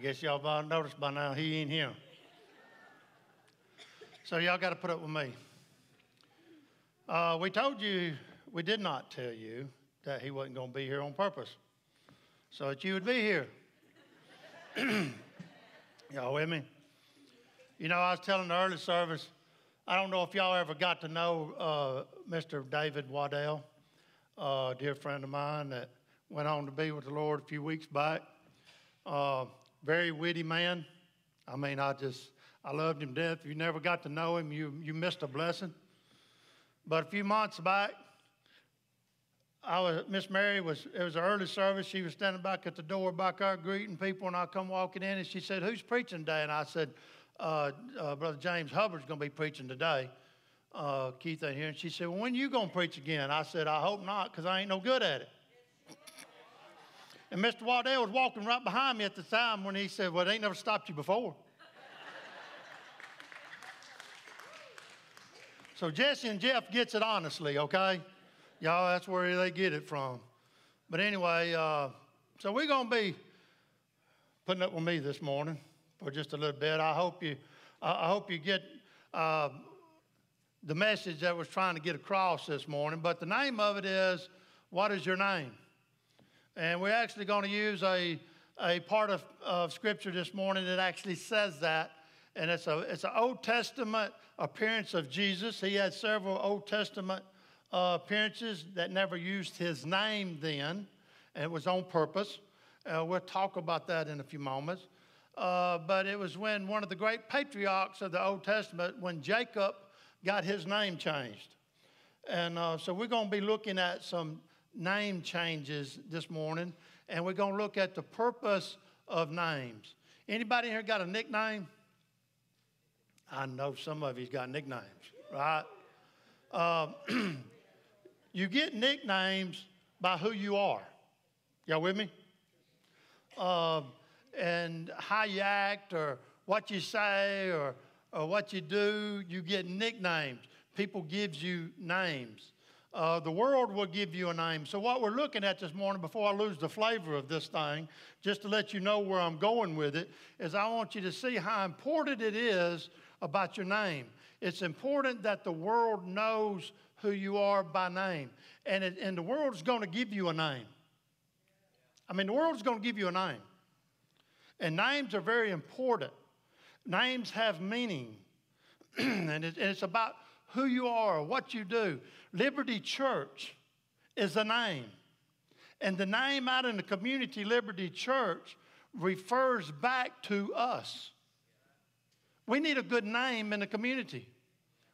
I guess y'all about noticed by now he ain't here. So y'all got to put up with me. Uh, we told you, we did not tell you that he wasn't going to be here on purpose, so that you would be here. y'all with me? You know, I was telling the early service, I don't know if y'all ever got to know uh, Mr. David Waddell, a dear friend of mine that went on to be with the Lord a few weeks back. Uh, very witty man. I mean, I just, I loved him to death. If you never got to know him, you, you missed a blessing. But a few months back, I was Miss Mary was it was an early service. She was standing back at the door back there greeting people, and I come walking in, and she said, "Who's preaching today?" And I said, uh, uh, "Brother James Hubbard's going to be preaching today." Uh, Keith ain't here, and she said, well, "When you going to preach again?" I said, "I hope not, because I ain't no good at it." And Mr. Waddell was walking right behind me at the time when he said, "Well, it ain't never stopped you before." So Jesse and Jeff gets it honestly, okay? Y'all, that's where they get it from. But anyway, uh, so we're going to be putting up with me this morning for just a little bit. I hope you, I hope you get uh, the message that I was trying to get across this morning. But the name of it is, "What is your name?" And we're actually going to use a a part of, of Scripture this morning that actually says that and it's a it's an Old Testament appearance of Jesus. He had several Old Testament uh, appearances that never used his name then, and it was on purpose. Uh, we'll talk about that in a few moments. Uh, but it was when one of the great patriarchs of the Old Testament, when Jacob got his name changed. And uh, so we're going to be looking at some name changes this morning, and we're going to look at the purpose of names. Anybody here got a nickname? I know some of you's got nicknames, right? Um, you get nicknames by who you are. Y'all with me? Um, and how you act or what you say or, or what you do, you get nicknames. People gives you names. Uh, the world will give you a name. So, what we're looking at this morning, before I lose the flavor of this thing, just to let you know where I'm going with it, is I want you to see how important it is about your name. It's important that the world knows who you are by name. And, it, and the world's going to give you a name. I mean, the world's going to give you a name. And names are very important. Names have meaning. and, it, and it's about who you are, what you do. Liberty Church is a name. And the name out in the community, Liberty Church, refers back to us. We need a good name in the community.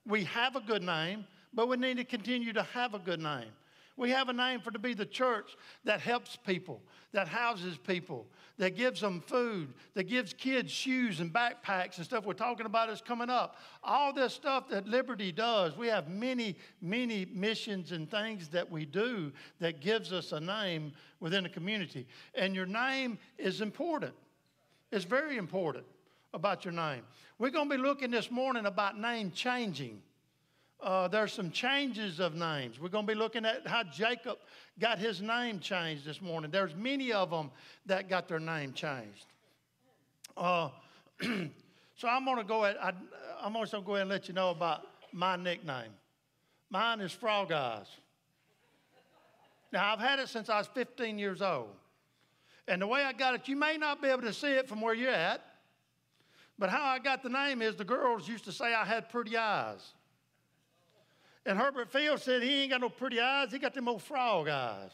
We have a good name, but we need to continue to have a good name. We have a name for to be the church that helps people, that houses people, that gives them food, that gives kids shoes and backpacks and stuff we're talking about is coming up. All this stuff that Liberty does, we have many, many missions and things that we do that gives us a name within the community. And your name is important. It's very important about your name. We're going to be looking this morning about name changing. Uh, there's some changes of names. We're going to be looking at how Jacob got his name changed this morning. There's many of them that got their name changed. Uh, so I'm going to go ahead. I, I'm also going to go ahead and let you know about my nickname. Mine is Frog Eyes. Now I've had it since I was 15 years old, and the way I got it, you may not be able to see it from where you're at. But how I got the name is the girls used to say I had pretty eyes. And Herbert Field said he ain't got no pretty eyes, he got them old frog eyes.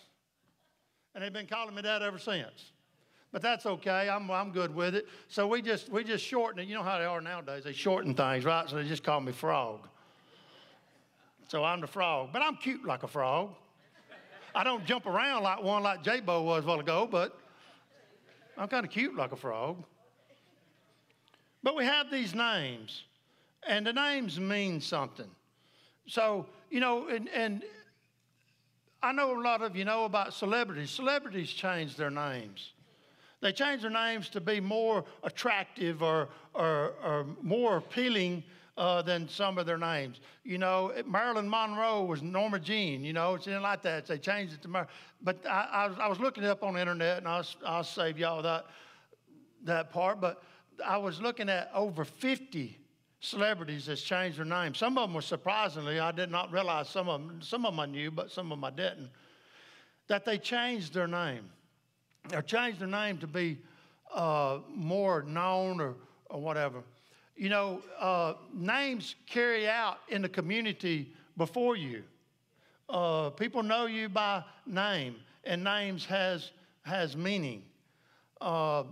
And they've been calling me that ever since. But that's okay. I'm, I'm good with it. So we just we just shorten it. You know how they are nowadays. They shorten things, right? So they just call me frog. So I'm the frog. But I'm cute like a frog. I don't jump around like one like J-Bo was a while ago, but I'm kind of cute like a frog. But we have these names, and the names mean something. So, you know, and, and I know a lot of you know about celebrities. Celebrities change their names. They change their names to be more attractive or, or, or more appealing uh, than some of their names. You know, Marilyn Monroe was Norma Jean, you know, it's anything like that. So They changed it to Mar. But I, I, was, I was looking it up on the internet, and I'll, I'll save y'all that that part, but I was looking at over 50 celebrities that's changed their name. Some of them were surprisingly, I did not realize some of them, some of them I knew, but some of them I didn't, that they changed their name. Or changed their name to be uh, more known or, or whatever. You know, uh, names carry out in the community before you. Uh, people know you by name, and names has, has meaning. Uh,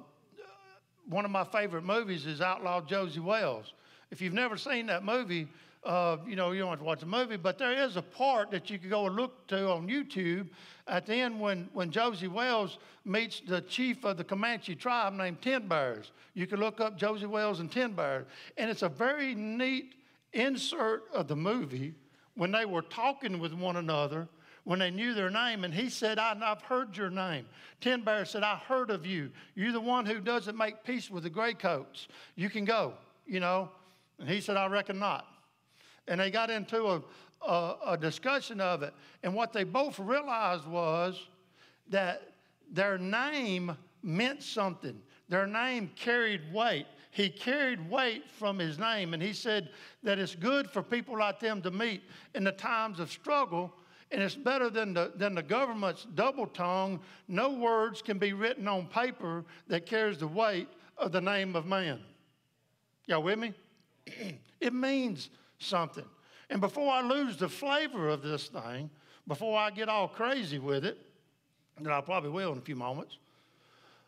one of my favorite movies is Outlaw Josey Wales. If you've never seen that movie, uh, you know, you don't have to watch the movie, but there is a part that you can go and look to on YouTube at the end when, when Josey Wales meets the chief of the Comanche tribe named Ten Bears. You can look up Josey Wales and Ten Bears. And it's a very neat insert of the movie when they were talking with one another, when they knew their name. And he said, I've heard your name. Ten Bear said, I heard of you. You're the one who doesn't make peace with the gray coats. You can go, you know. And he said, I reckon not. And they got into a, a, a discussion of it. And what they both realized was that their name meant something. Their name carried weight. He carried weight from his name, and he said that it's good for people like them to meet in the times of struggle, and it's better than the, than the government's double tongue. No words can be written on paper that carries the weight of the name of man. Y'all with me? it means something. And before I lose the flavor of this thing, before I get all crazy with it, and I probably will in a few moments,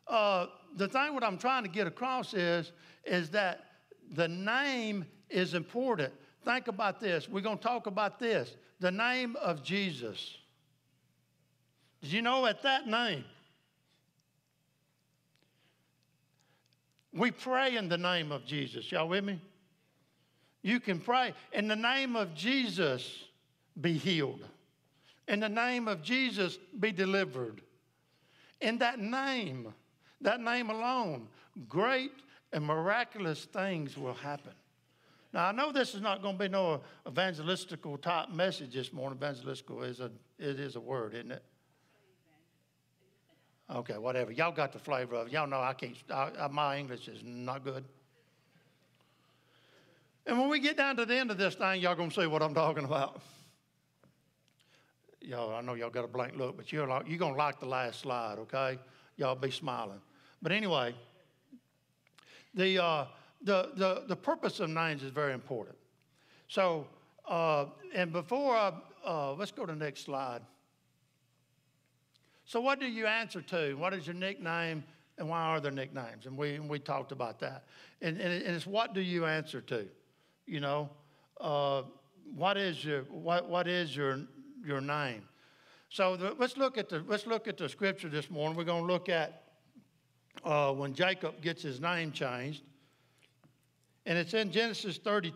uh, the thing what I'm trying to get across is, is that the name is important. Think about this. We're going to talk about this. The name of Jesus. Did you know at that name, we pray in the name of Jesus. Y'all with me? You can pray. In the name of Jesus, be healed. In the name of Jesus, be delivered. In that name, that name alone, great and miraculous things will happen. Now, I know this is not going to be no evangelistical type message this morning. Evangelistical is a, it is a word, isn't it? Okay, whatever. Y'all got the flavor of it. Y'all know I can't, I, my English is not good. And when we get down to the end of this thing, y'all gonna see what I'm talking about. Y'all, I know y'all got a blank look, but you're like, you're gonna like the last slide, okay? Y'all be smiling. But anyway, the uh, the the the purpose of names is very important. So, uh, and before I, uh, let's go to the next slide. So, what do you answer to? What is your nickname, and why are there nicknames? And we and we talked about that. And, and it's what do you answer to? You know, uh, what is your what, what is your your name? So the, let's look at the let's look at the scripture this morning. We're going to look at uh, when Jacob gets his name changed, and it's in Genesis 30.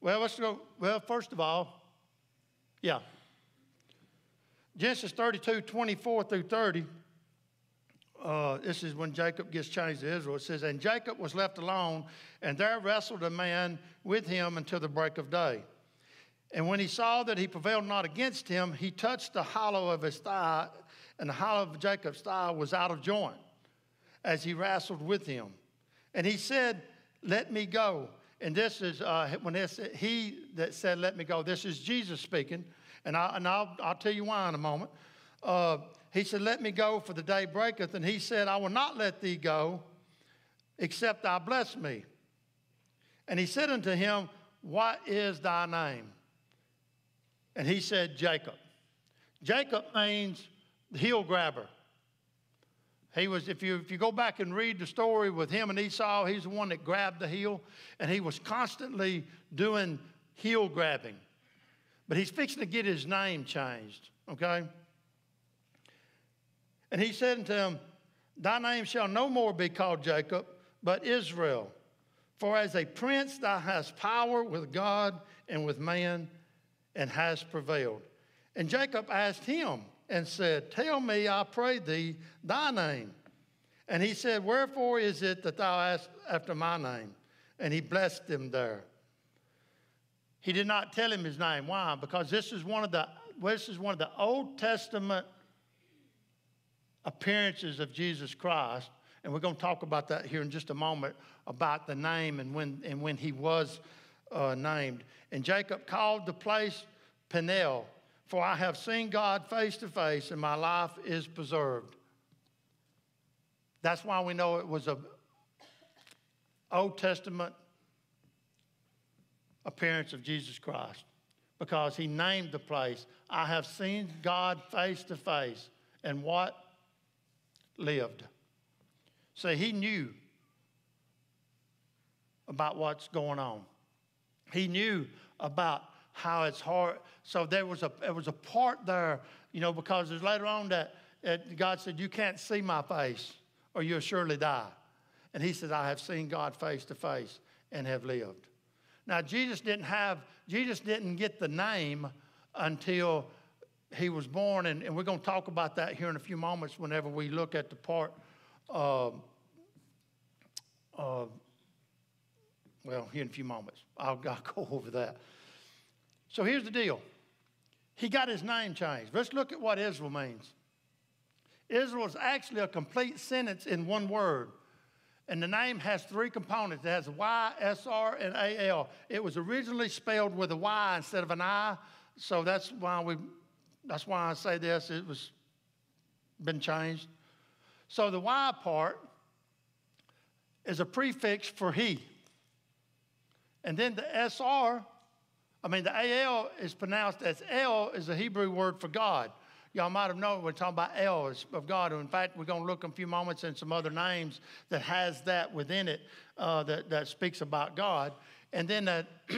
Well, let's go. Well, first of all, yeah. Genesis 32, 24 through 30 uh, this is when Jacob gets changed to Israel. It says, And Jacob was left alone, and there wrestled a man with him until the break of day. And when he saw that he prevailed not against him, he touched the hollow of his thigh, and the hollow of Jacob's thigh was out of joint as he wrestled with him. And he said, Let me go. And this is uh, when this, he that said, Let me go. This is Jesus speaking. And, I, and I'll, I'll tell you why in a moment. Uh, he said, Let me go, for the day breaketh. And he said, I will not let thee go, except thou bless me. And he said unto him, What is thy name? And he said, Jacob. Jacob means heel grabber. He was, if you, if you go back and read the story with him and Esau, he's the one that grabbed the heel, and he was constantly doing heel grabbing. But he's fixing to get his name changed, okay? And he said unto him, Thy name shall no more be called Jacob, but Israel. For as a prince thou hast power with God and with man, and hast prevailed. And Jacob asked him and said, Tell me, I pray thee, thy name. And he said, Wherefore is it that thou ask after my name? And he blessed him there. He did not tell him his name. Why? Because this is one of the this is one of the Old Testament appearances of Jesus Christ. And we're going to talk about that here in just a moment about the name and when, and when he was uh, named. And Jacob called the place Peniel, for I have seen God face to face, and my life is preserved. That's why we know it was a Old Testament appearance of Jesus Christ because he named the place. I have seen God face to face. And what? Lived. So he knew about what's going on. He knew about how it's hard. So there was a there was a part there, you know, because there's later on that, that God said, You can't see my face, or you'll surely die. And he says, I have seen God face to face and have lived. Now Jesus didn't have, Jesus didn't get the name until he was born, and, and we're going to talk about that here in a few moments whenever we look at the part uh, uh, well, here in a few moments. I'll, I'll go over that. So here's the deal. He got his name changed. Let's look at what Israel means. Israel is actually a complete sentence in one word. And the name has three components. It has Y, SR, and AL. It was originally spelled with a Y instead of an I, so that's why we that's why I say this. It was been changed. So the Y part is a prefix for he. And then the SR, I mean, the AL is pronounced as L, is a Hebrew word for God. Y'all might have known we're talking about El of God. In fact, we're going to look in a few moments in some other names that has that within it uh, that, that speaks about God. And then that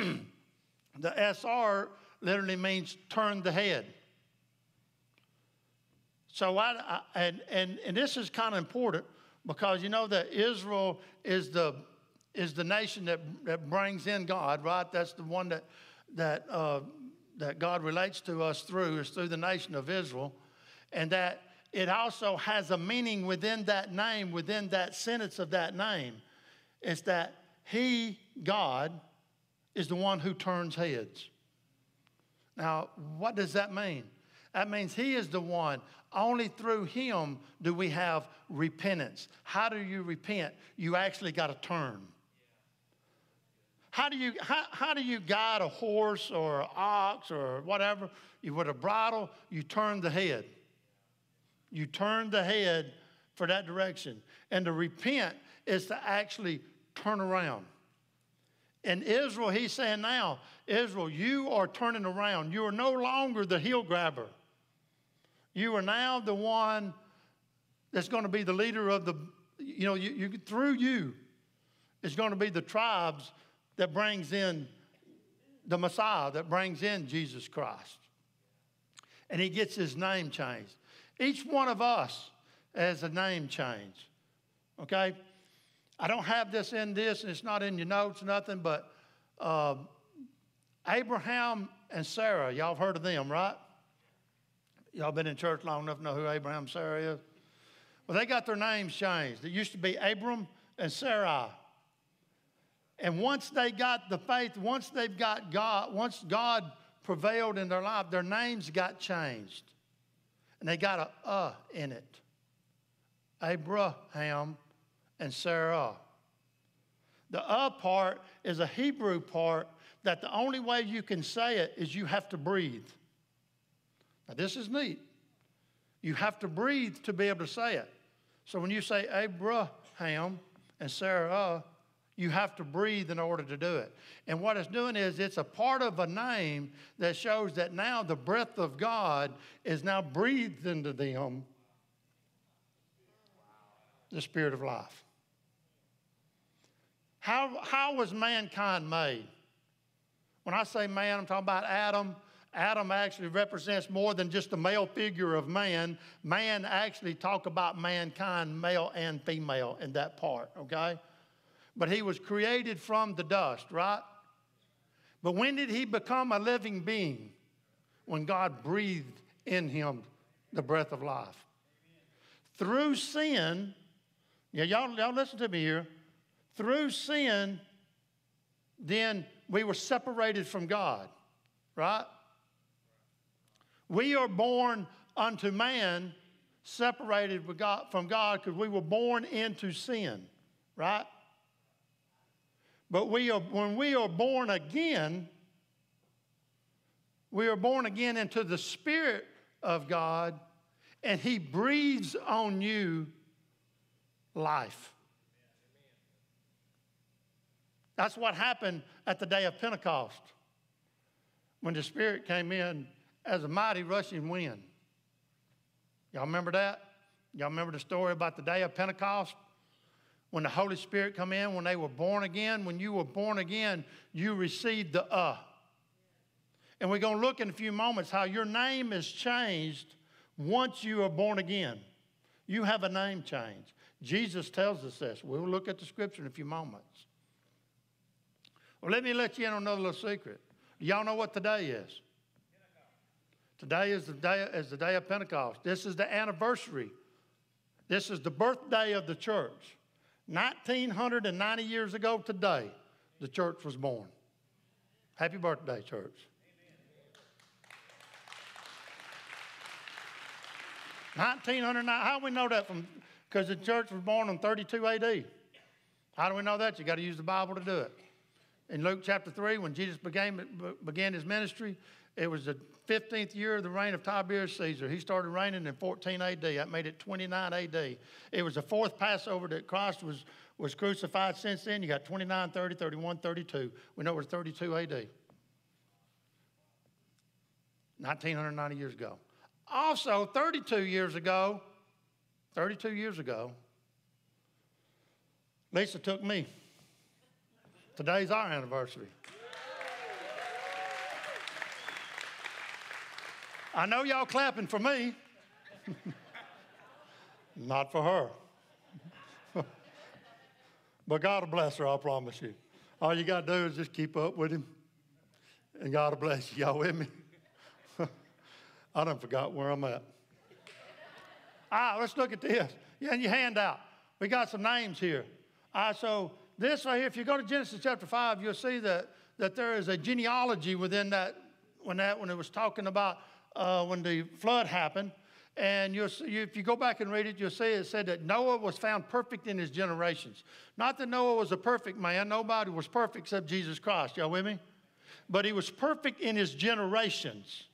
the SR literally means turn the head. So I, I, and, and, and this is kind of important because you know that Israel is the is the nation that, that brings in God, right? That's the one that, that, uh, that God relates to us through, is through the nation of Israel. And that it also has a meaning within that name, within that sentence of that name. It's that He, God, is the one who turns heads. Now, what does that mean? That means He is the one. Only through Him do we have repentance. How do you repent? You actually got to turn. How do you, how, how do you guide a horse or an ox or whatever? You, with a bridle, you turn the head. You turn the head for that direction. And to repent is to actually turn around. And Israel, he's saying now, Israel, you are turning around. You are no longer the heel grabber. You are now the one that's going to be the leader of the, you know, you, you, through you is going to be the tribes that brings in the Messiah, that brings in Jesus Christ. And he gets his name changed. Each one of us has a name change. Okay? I don't have this in this, and it's not in your notes, nothing, but uh, Abraham and Sarah, y'all have heard of them, right? Y'all been in church long enough to know who Abraham Sarah is? Well, they got their names changed. It used to be Abram and Sarai. And once they got the faith, once they've got God, once God prevailed in their life, their names got changed. And they got a uh in it. Abraham and Sarah. The uh part is a Hebrew part that the only way you can say it is you have to breathe. Now, this is neat. You have to breathe to be able to say it. So when you say Abraham and Sarah, you have to breathe in order to do it. And what it's doing is it's a part of a name that shows that now the breath of God is now breathed into them the spirit of life. How, how was mankind made? When I say man, I'm talking about Adam. Adam actually represents more than just the male figure of man. Man actually talk about mankind, male and female, in that part, okay? but he was created from the dust, right? But when did he become a living being? When God breathed in him the breath of life. Through sin, yeah, y'all, y'all listen to me here. Through sin, then we were separated from God, right? We are born unto man separated God, from God because we were born into sin, right? But we are, when we are born again, we are born again into the Spirit of God, and He breathes on you life. That's what happened at the day of Pentecost when the Spirit came in as a mighty rushing wind. Y'all remember that? Y'all remember the story about the day of Pentecost? When the Holy Spirit come in, when they were born again, when you were born again, you received the uh. And we're going to look in a few moments how your name is changed once you are born again. You have a name change. Jesus tells us this. We'll look at the scripture in a few moments. Well, let me let you in on another little secret. Y'all know what today is? Today is the day, is the day of Pentecost. This is the anniversary. This is the birthday of the church. 1990 years ago today, the church was born. Happy birthday, church. 1909. How do we know that from? Because the church was born in 32 AD. How do we know that? You got to use the Bible to do it. In Luke chapter 3, when Jesus began, began his ministry, it was the 15th year of the reign of Tiberius Caesar. He started reigning in 14 AD. That made it 29 AD. It was the fourth Passover that Christ was, was crucified. Since then, you got 29, 30, 31, 32. We know it was 32 AD. 1990 years ago. Also, 32 years ago, 32 years ago, Lisa took me. Today's our anniversary. I know y'all clapping for me, not for her. but God will bless her, I promise you. All you got to do is just keep up with him, and God will bless you. Y'all with me? I done forgot where I'm at. Ah, let's look at this. Yeah, and your hand out. We got some names here. Ah, so this right here, if you go to Genesis chapter 5, you'll see that, that there is a genealogy within that when that when it was talking about uh, when the flood happened. And see, if you go back and read it, you'll see it said that Noah was found perfect in his generations. Not that Noah was a perfect man, nobody was perfect except Jesus Christ. Y'all with me? But he was perfect in his generations.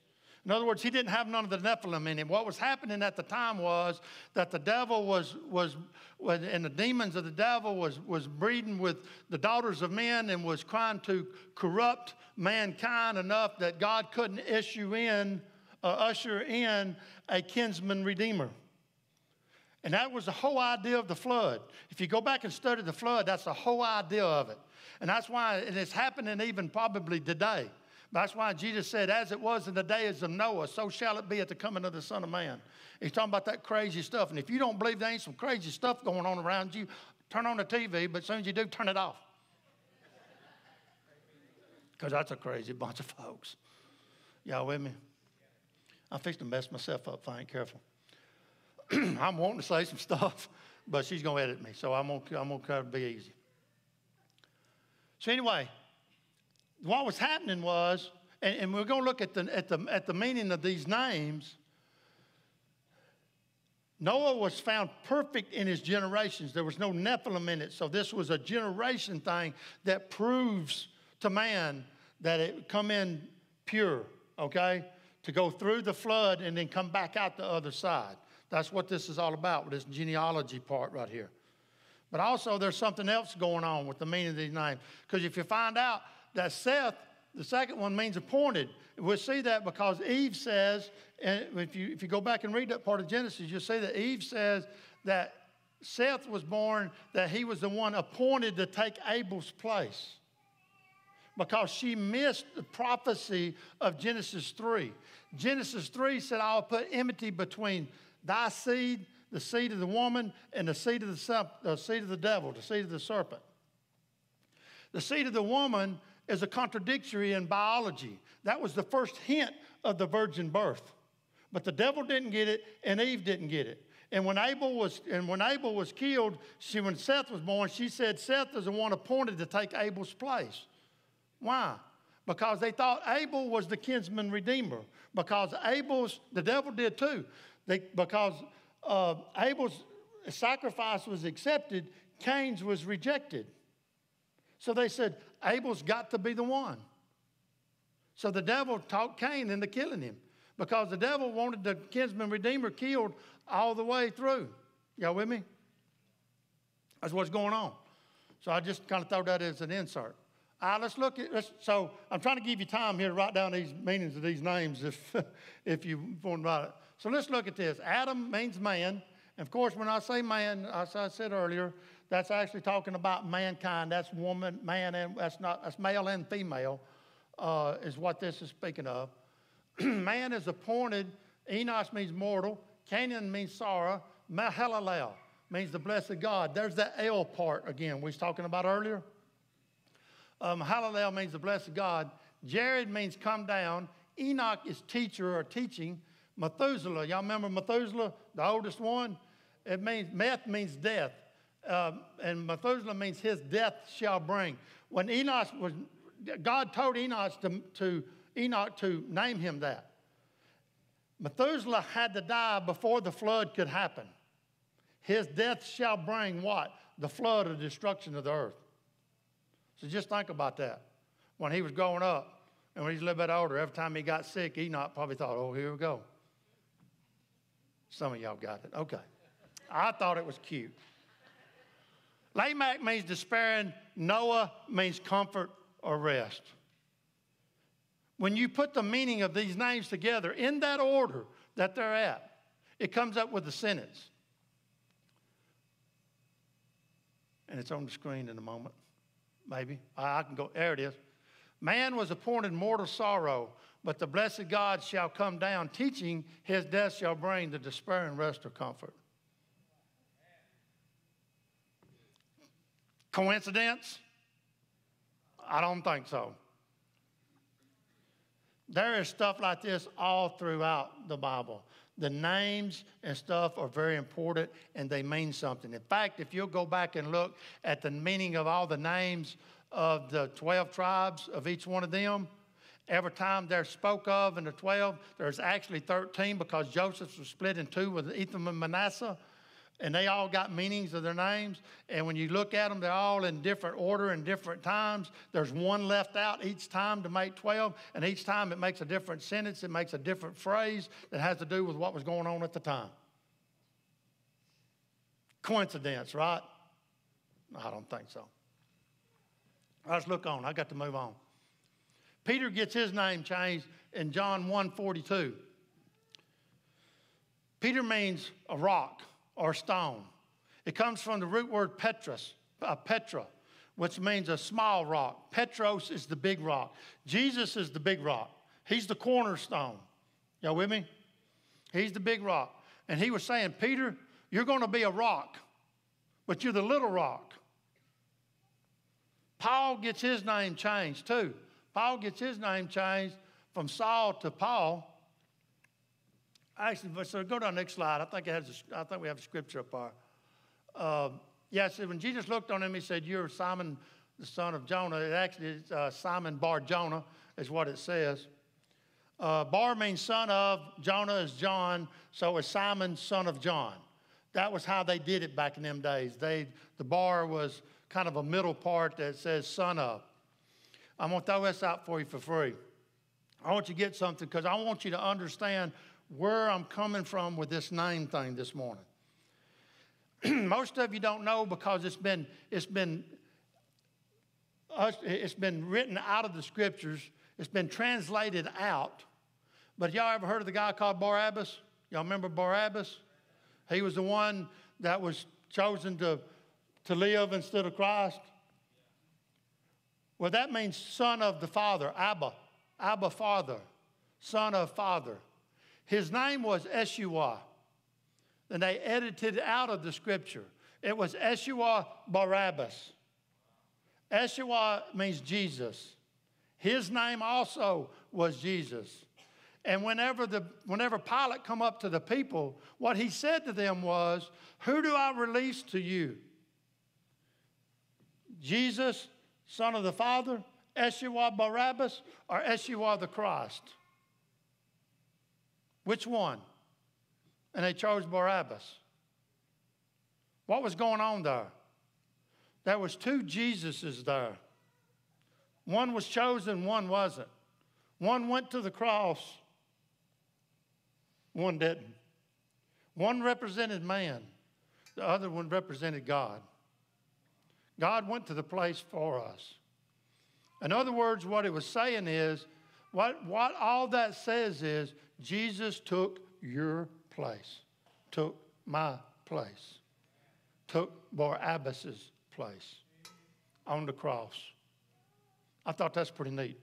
In other words, he didn't have none of the Nephilim in him. What was happening at the time was that the devil was, was, was and the demons of the devil was, was breeding with the daughters of men and was trying to corrupt mankind enough that God couldn't issue in, uh, usher in a kinsman redeemer. And that was the whole idea of the flood. If you go back and study the flood, that's the whole idea of it. And that's why it is happening even probably today. That's why Jesus said, As it was in the days of Noah, so shall it be at the coming of the Son of Man. He's talking about that crazy stuff. And if you don't believe there ain't some crazy stuff going on around you, turn on the TV, but as soon as you do, turn it off. Because that's a crazy bunch of folks. Y'all with me? I'm fixing to mess myself up if I ain't careful. I'm wanting to say some stuff, but she's going to edit me, so I'm going to I'm gonna be easy. So, anyway, what was happening was, and, and we're going to look at the, at, the, at the meaning of these names. Noah was found perfect in his generations. There was no Nephilim in it. So this was a generation thing that proves to man that it come in pure, okay? To go through the flood and then come back out the other side. That's what this is all about with this genealogy part right here. But also there's something else going on with the meaning of these names. Because if you find out that Seth, the second one, means appointed. We'll see that because Eve says, and if you, if you go back and read that part of Genesis, you'll see that Eve says that Seth was born, that he was the one appointed to take Abel's place because she missed the prophecy of Genesis 3. Genesis 3 said, I'll put enmity between thy seed, the seed of the woman, and the seed of the, the seed of the devil, the seed of the serpent. The seed of the woman is a contradictory in biology. That was the first hint of the virgin birth. But the devil didn't get it, and Eve didn't get it. And when Abel was and when Abel was killed, she when Seth was born, she said Seth is the one appointed to take Abel's place. Why? Because they thought Abel was the kinsman redeemer. Because Abel's the devil did too. They, because uh, Abel's sacrifice was accepted, Cain's was rejected. So they said, Abel's got to be the one. So the devil talked Cain into killing him because the devil wanted the kinsman redeemer killed all the way through. Y'all with me? That's what's going on. So I just kind of throw that as an insert. All right, let's look at let's, so I'm trying to give you time here to write down these meanings of these names if if you want to write it. So let's look at this. Adam means man. And of course, when I say man, as I said earlier, that's actually talking about mankind. That's woman, man, and that's not that's male and female, uh, is what this is speaking of. man is appointed. Enos means mortal. Canaan means Sarah. Mahalalel means the blessed God. There's that L part again we was talking about earlier. Um, Hallel means the blessed God. Jared means come down. Enoch is teacher or teaching. Methuselah, y'all remember Methuselah, the oldest one? It means, meth means death. Um, and Methuselah means his death shall bring. When Enoch was, God told Enoch to, to, Enoch to name him that. Methuselah had to die before the flood could happen. His death shall bring what? The flood of destruction of the earth. So just think about that. When he was growing up and when he's a little bit older, every time he got sick, Enoch probably thought, oh, here we go. Some of y'all got it. Okay. I thought it was cute. Lamech means despairing. Noah means comfort or rest. When you put the meaning of these names together in that order that they're at, it comes up with a sentence. And it's on the screen in a moment maybe. I can go, there it is. Man was appointed mortal sorrow, but the blessed God shall come down, teaching his death shall bring the despairing rest or comfort. Coincidence? I don't think so. There is stuff like this all throughout the Bible. The names and stuff are very important and they mean something. In fact, if you'll go back and look at the meaning of all the names of the 12 tribes of each one of them, every time they're spoke of in the 12, there's actually 13 because Joseph was split in two with Ephraim and Manasseh and they all got meanings of their names. And when you look at them, they're all in different order and different times. There's one left out each time to make 12, and each time it makes a different sentence, it makes a different phrase that has to do with what was going on at the time. Coincidence, right? I don't think so. Let's look on. I got to move on. Peter gets his name changed in John 1:42. Peter means a rock or stone. It comes from the root word Petrus, uh, Petra, which means a small rock. Petros is the big rock. Jesus is the big rock. He's the cornerstone. Y'all with me? He's the big rock. And he was saying, Peter, you're going to be a rock, but you're the little rock. Paul gets his name changed too. Paul gets his name changed from Saul to Paul Actually, so go to the next slide. I think, it has a, I think we have a scripture up there. Uh, yeah, so when Jesus looked on him, he said, You're Simon, the son of Jonah. It actually is uh, Simon Bar Jonah, is what it says. Uh, Bar means son of, Jonah is John, so it's Simon, son of John. That was how they did it back in them days. They, the bar was kind of a middle part that says son of. I'm going to throw this out for you for free. I want you to get something because I want you to understand where I'm coming from with this name thing this morning. Most of you don't know because it's been, it's been, it's been written out of the scriptures. It's been translated out. But y'all ever heard of the guy called Barabbas? Y'all remember Barabbas? He was the one that was chosen to, to live instead of Christ. Well, that means son of the Father, Abba, Abba Father, son of Father. His name was Eshua. And they edited it out of the scripture. It was Eshua Barabbas. Eshua means Jesus. His name also was Jesus. And whenever, the, whenever Pilate come up to the people, what he said to them was, Who do I release to you? Jesus, son of the Father, Eshua Barabbas, or Eshua the Christ? Which one? and they chose Barabbas. What was going on there? There was two Jesuses there. One was chosen, one wasn't. One went to the cross, one didn't. One represented man, the other one represented God. God went to the place for us. In other words, what it was saying is, what, what all that says is, Jesus took your place, took my place, took Barabbas's place on the cross. I thought that's pretty neat.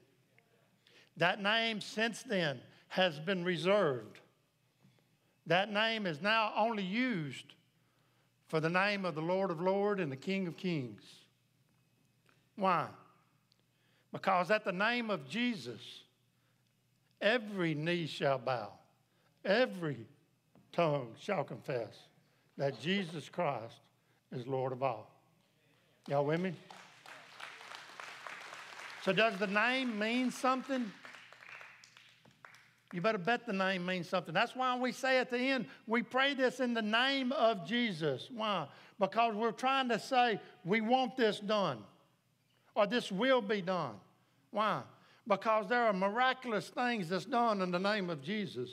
That name since then has been reserved. That name is now only used for the name of the Lord of Lords and the King of Kings. Why? Because at the name of Jesus, every knee shall bow, every tongue shall confess that Jesus Christ is Lord of all. Y'all with me? So, does the name mean something? You better bet the name means something. That's why we say at the end, we pray this in the name of Jesus. Why? Because we're trying to say, we want this done, or this will be done. Why? Because there are miraculous things that's done in the name of Jesus.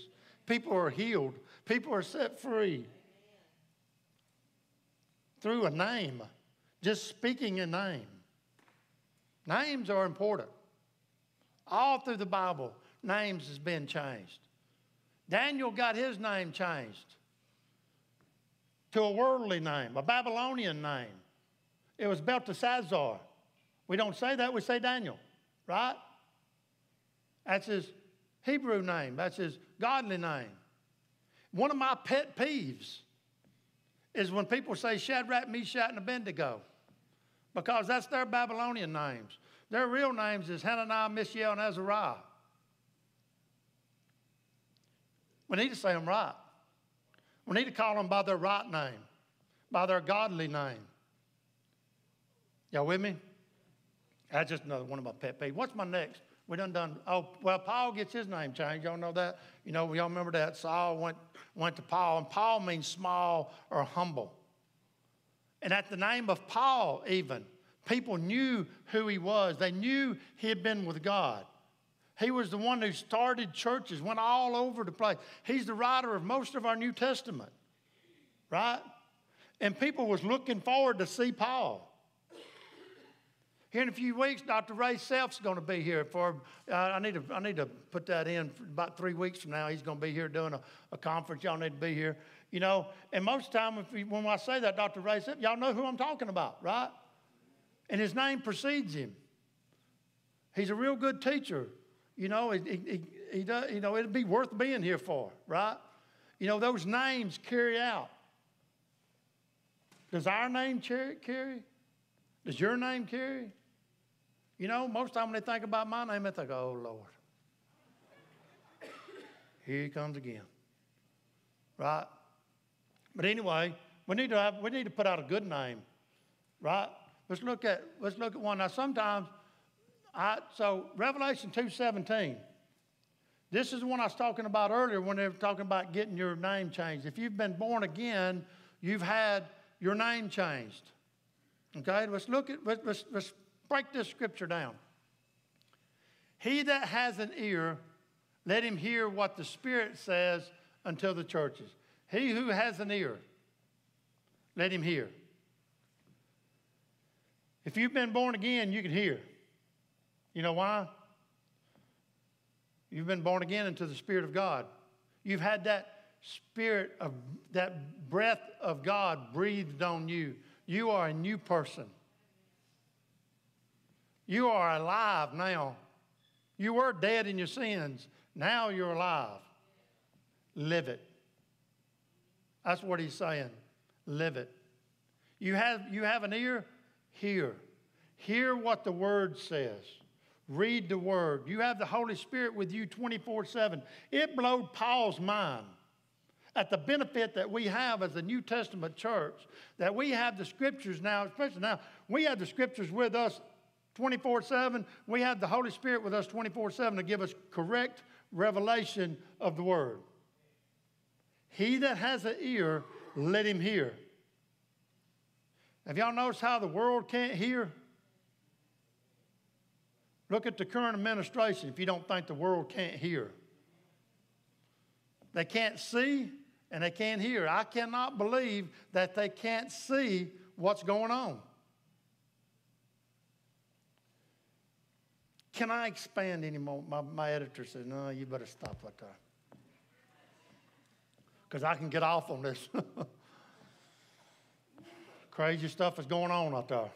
People are healed, people are set free through a name, just speaking a name. Names are important. All through the Bible, names has been changed. Daniel got his name changed to a worldly name, a Babylonian name. It was Belteshazzar. We don't say that, we say Daniel, right? That's his Hebrew name, that's his godly name. One of my pet peeves is when people say Shadrach, Meshach, and Abednego, because that's their Babylonian names. Their real names is Hananiah, Mishael, and Azariah. We need to say them right. We need to call them by their right name, by their godly name. Y'all with me? That's just another one of my pet peeves. What's my next? We done done. Oh, well, Paul gets his name changed. Y'all know that? You know, y'all remember that Saul went went to Paul, and Paul means small or humble. And at the name of Paul, even people knew who he was. They knew he had been with God. He was the one who started churches, went all over the place. He's the writer of most of our New Testament, right? And people was looking forward to see Paul. Here in a few weeks, Dr. Ray Self's going to be here for. Uh, I need to I need to put that in about three weeks from now. He's going to be here doing a, a conference. Y'all need to be here, you know. And most of the time, if when I say that, Dr. Ray Self, y'all know who I'm talking about, right? And his name precedes him. He's a real good teacher. You know, he, he, he does, you know, it'd be worth being here for, right? You know, those names carry out. Does our name carry? Does your name carry? You know, most time when they think about my name, they think, oh, Lord. Here he comes again. Right? But anyway, we need to have, we need to put out a good name. Right? Let's look at let's look at one. Now sometimes I so Revelation 2:17. This is the one I was talking about earlier when they were talking about getting your name changed. If you've been born again, you've had your name changed. Okay, let's look at let's, let's break this scripture down. He that has an ear, let him hear what the Spirit says until the churches. He who has an ear, let him hear. If you've been born again, you can hear. You know why? You've been born again into the Spirit of God. You've had that Spirit of that breath of God breathed on you. You are a new person. You are alive now. You were dead in your sins. Now you're alive. Live it. That's what he's saying. Live it. You have, you have an ear? Hear. Hear what the word says. Read the word. You have the Holy Spirit with you 24 7. It blowed Paul's mind at the benefit that we have as a New Testament church, that we have the scriptures now, especially now, we have the scriptures with us 24 7. We have the Holy Spirit with us 24 7 to give us correct revelation of the word. He that has an ear, let him hear. Have y'all noticed how the world can't hear? Look at the current administration if you don't think the world can't hear. They can't see and they can't hear. I cannot believe that they can't see what's going on. Can I expand any more? My, my editor said, No, you better stop right there. Because I can get off on this. Crazy stuff is going on out there.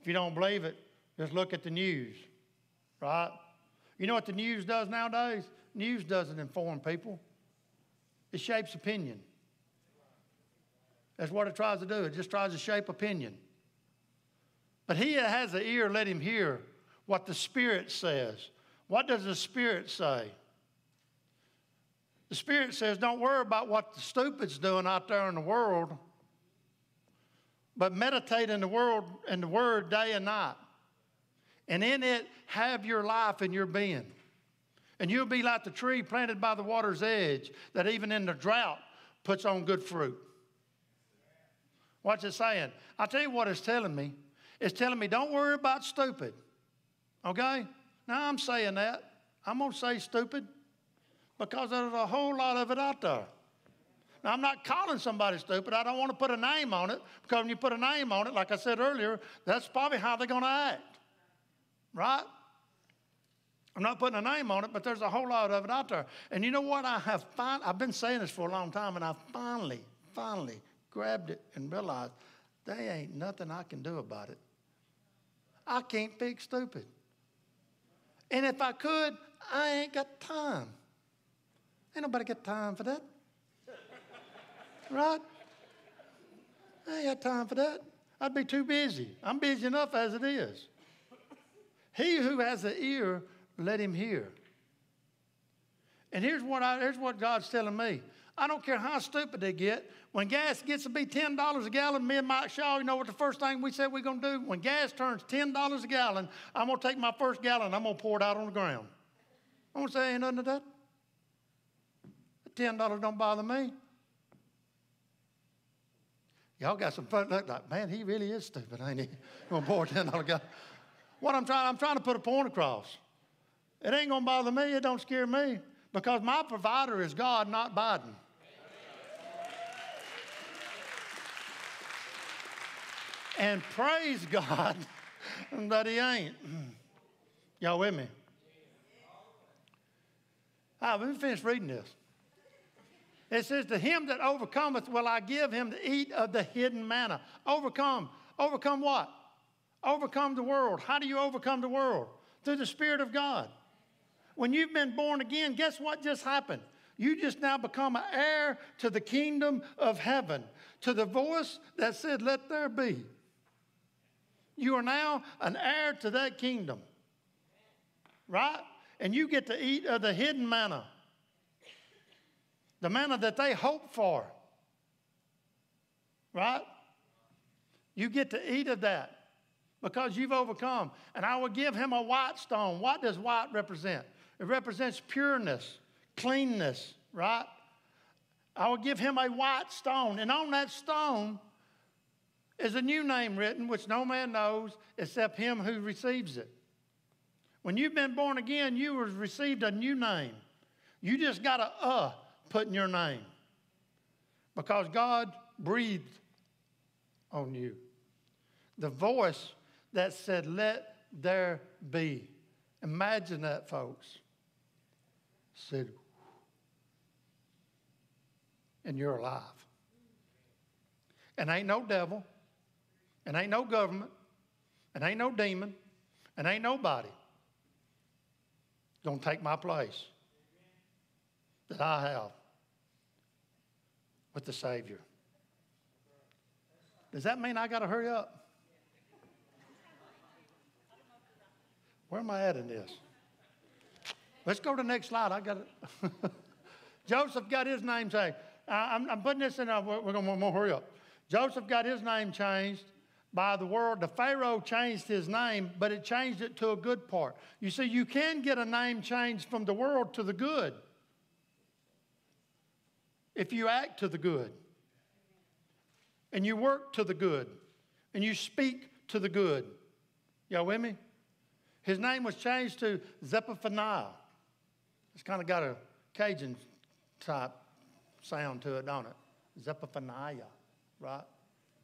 If you don't believe it, just look at the news, right? You know what the news does nowadays? News doesn't inform people, it shapes opinion. That's what it tries to do. It just tries to shape opinion. But he that has an ear, let him hear what the Spirit says. What does the Spirit say? The Spirit says, don't worry about what the stupid's doing out there in the world, but meditate in the world and the Word day and night. And in it, have your life and your being. And you'll be like the tree planted by the water's edge that even in the drought puts on good fruit. What's it saying? I'll tell you what it's telling me. It's telling me don't worry about stupid. Okay? Now I'm saying that. I'm going to say stupid because there's a whole lot of it out there. Now, I'm not calling somebody stupid. I don't want to put a name on it because when you put a name on it, like I said earlier, that's probably how they're going to act. Right? I'm not putting a name on it, but there's a whole lot of it out there. And you know what? I have fin- I've been saying this for a long time, and I finally, finally grabbed it and realized there ain't nothing I can do about it. I can't fix stupid. And if I could, I ain't got time. Ain't nobody got time for that. right? I ain't got time for that. I'd be too busy. I'm busy enough as it is. He who has an ear, let him hear. And here's what, I, here's what God's telling me. I don't care how stupid they get. When gas gets to be $10 a gallon, me and Mike Shaw, you know what the first thing we said we're going to do? When gas turns $10 a gallon, I'm going to take my first gallon I'm going to pour it out on the ground. I'm going to say, ain't nothing to that. $10 don't bother me. Y'all got some fun. Look like, man, he really is stupid, ain't he? going to pour $10 a gallon. What I'm trying, I'm trying to put a point across. It ain't going to bother me. It don't scare me because my provider is God, not Biden. And praise God that he ain't. Y'all with me? All right, let me finish reading this. It says, To him that overcometh will I give him to eat of the hidden manna. Overcome. Overcome what? Overcome the world. How do you overcome the world? Through the Spirit of God. When you've been born again, guess what just happened? You just now become an heir to the kingdom of heaven, to the voice that said, Let there be. You are now an heir to that kingdom. Right? And you get to eat of the hidden manna, the manna that they hope for. Right? You get to eat of that because you've overcome. And I will give him a white stone. What does white represent? It represents pureness, cleanness, right? I will give him a white stone. And on that stone, is a new name written, which no man knows except him who receives it. When you've been born again, you have received a new name. You just got a uh put in your name because God breathed on you. The voice that said, Let there be. Imagine that, folks. Said, and you're alive. And ain't no devil, and ain't no government, and ain't no demon, and ain't nobody gonna take my place that I have with the Savior. Does that mean I got to hurry up? Where am I at in this? Let's go to the next slide. I got. Joseph got his name changed. I'm, I'm, putting this in, uh, we're going to hurry up. Joseph got his name changed by the world. The Pharaoh changed his name, but it changed it to a good part. You see, you can get a name changed from the world to the good. if you act to the good, and you work to the good, and you speak to the good. Y'all with me? His name was changed to Zephaniah. It's kind of got a Cajun type sound to it, don't it? Zephaniah, right?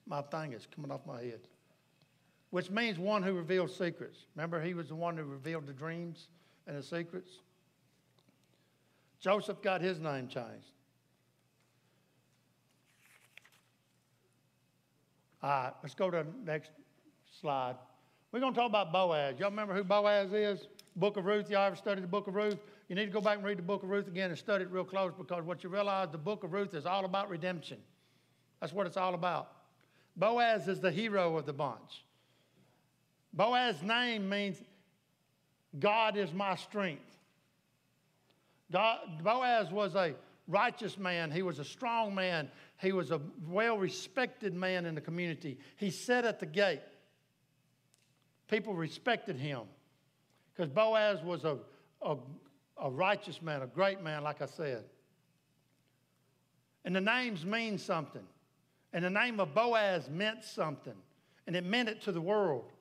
My thing is coming off my head. Which means one who reveals secrets. Remember, he was the one who revealed the dreams and the secrets? Joseph got his name changed. All right, let's go to the next slide. We're going to talk about Boaz. Y'all remember who Boaz is? Book of Ruth. Y'all ever studied the book of Ruth? You need to go back and read the book of Ruth again and study it real close because what you realize, the book of Ruth is all about redemption. That's what it's all about. Boaz is the hero of the bunch. Boaz's name means God is my strength. God, Boaz was a righteous man. He was a strong man. He was a well respected man in the community. He sat at the gate. People respected him because Boaz was a, a, a righteous man, a great man, like I said. And the names mean something. And the name of Boaz meant something. And it meant it to the world.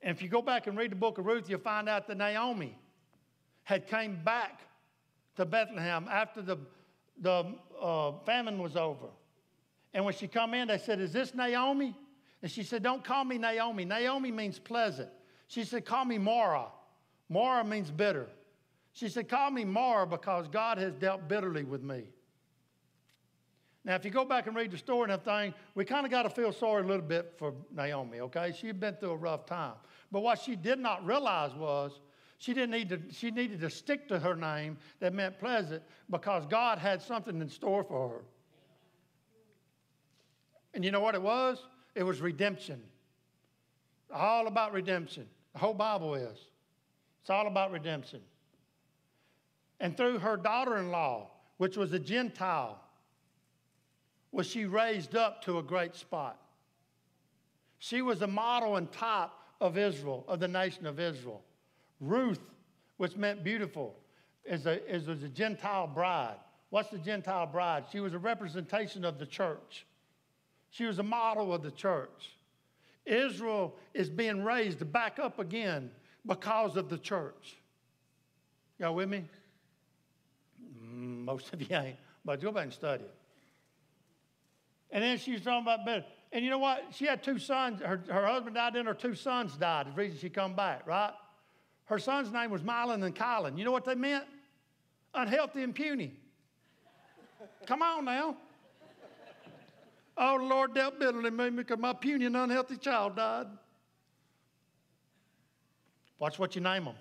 And if you go back and read the book of Ruth, you'll find out that Naomi had came back to Bethlehem after the, the uh, famine was over. And when she come in, they said, is this Naomi? And she said, don't call me Naomi. Naomi means pleasant. She said, call me Mara. Mara means bitter. She said, call me Mara because God has dealt bitterly with me. Now, if you go back and read the story and everything, we kind of got to feel sorry a little bit for Naomi, okay? She'd been through a rough time. But what she did not realize was she didn't need to, she needed to stick to her name that meant pleasant because God had something in store for her. And you know what it was? It was redemption. All about redemption. The whole Bible is. It's all about redemption. And through her daughter in law, which was a Gentile, was she raised up to a great spot. She was a model and type of Israel, of the nation of Israel. Ruth, which meant beautiful, is a, is, a Gentile bride. What's the Gentile bride? She was a representation of the church. She was a model of the church. Israel is being raised back up again because of the church. Y'all with me? Mm, most of you ain't, but go back and study it. And then she was talking about better. And you know what? She had two sons. Her, her husband died, then her two sons died. The reason she come back, right? Her son's name was Mylon and Kylan. You know what they meant? Unhealthy and puny. come on now. Oh, the Lord dealt bitterly with me because my puny and unhealthy child died. Watch what you name them.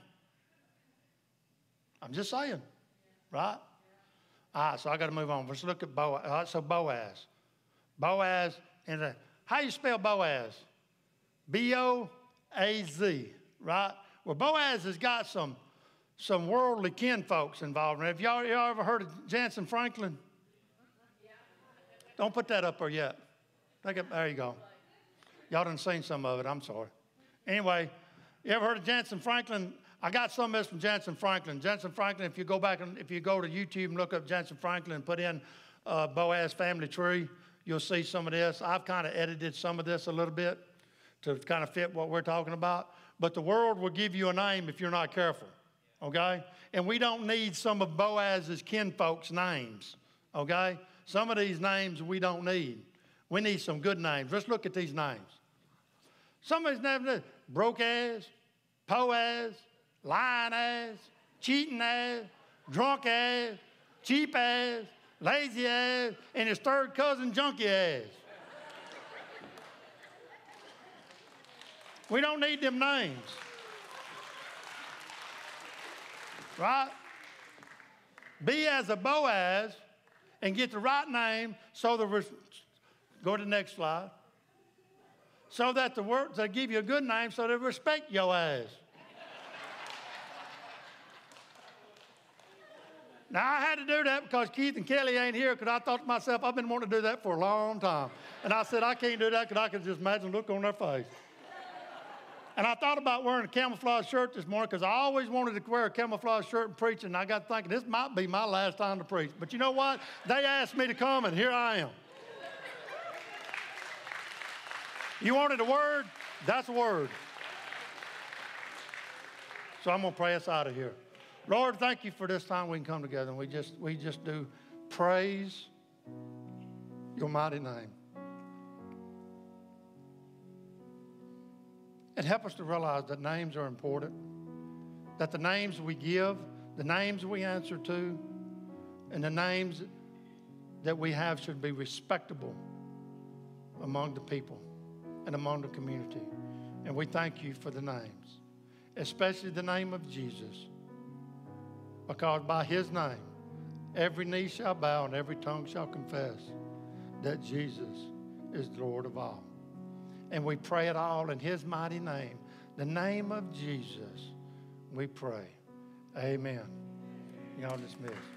I'm just saying, right? All right, so I got to move on. Let's look at Boaz. Right, so Boaz. Boaz, and the, how you spell Boaz? B O A Z, right? Well, Boaz has got some, some worldly kin folks involved. Have y'all, y'all ever heard of Jentezen Franklin? Don't put that up there yet. It, there you go. Y'all done seen some of it. I'm sorry. Anyway, you ever heard of Jentezen Franklin? I got some of this from Jentezen Franklin. Jentezen Franklin, if you go back and if you go to YouTube and look up Jentezen Franklin and put in uh, Boaz family tree, You'll see some of this. I've kind of edited some of this a little bit to kind of fit what we're talking about. But the world will give you a name if you're not careful, okay? And we don't need some of Boaz's kinfolks' names, okay? Some of these names we don't need. We need some good names. Let's look at these names. Some of these names, broke ass, Poaz, lying ass, cheating ass, drunk ass, cheap ass, lazy ass, and his third cousin, junkie ass. We don't need them names. Right? Be as a Boaz and get the right name so the, go to the next slide. So that the words, they give you a good name so they respect your ass. Now, I had to do that because Keith and Kelly ain't here because I thought to myself, I've been wanting to do that for a long time. And I said, I can't do that because I can just imagine the look on their face. And I thought about wearing a camouflage shirt this morning because I always wanted to wear a camouflage shirt and preach, and I got thinking this might be my last time to preach. But you know what? They asked me to come, and here I am. You wanted a word? That's a word. So I'm going to pray us out of here. Lord, thank you for this time we can come together and we just, we just do praise your mighty name. And help us to realize that names are important, that the names we give, the names we answer to, and the names that we have should be respectable among the people and among the community. And we thank you for the names, especially the name of Jesus, because by his name, every knee shall bow and every tongue shall confess that Jesus is Lord of all. And we pray it all in his mighty name, the name of Jesus. We pray. Amen. Y'all dismissed.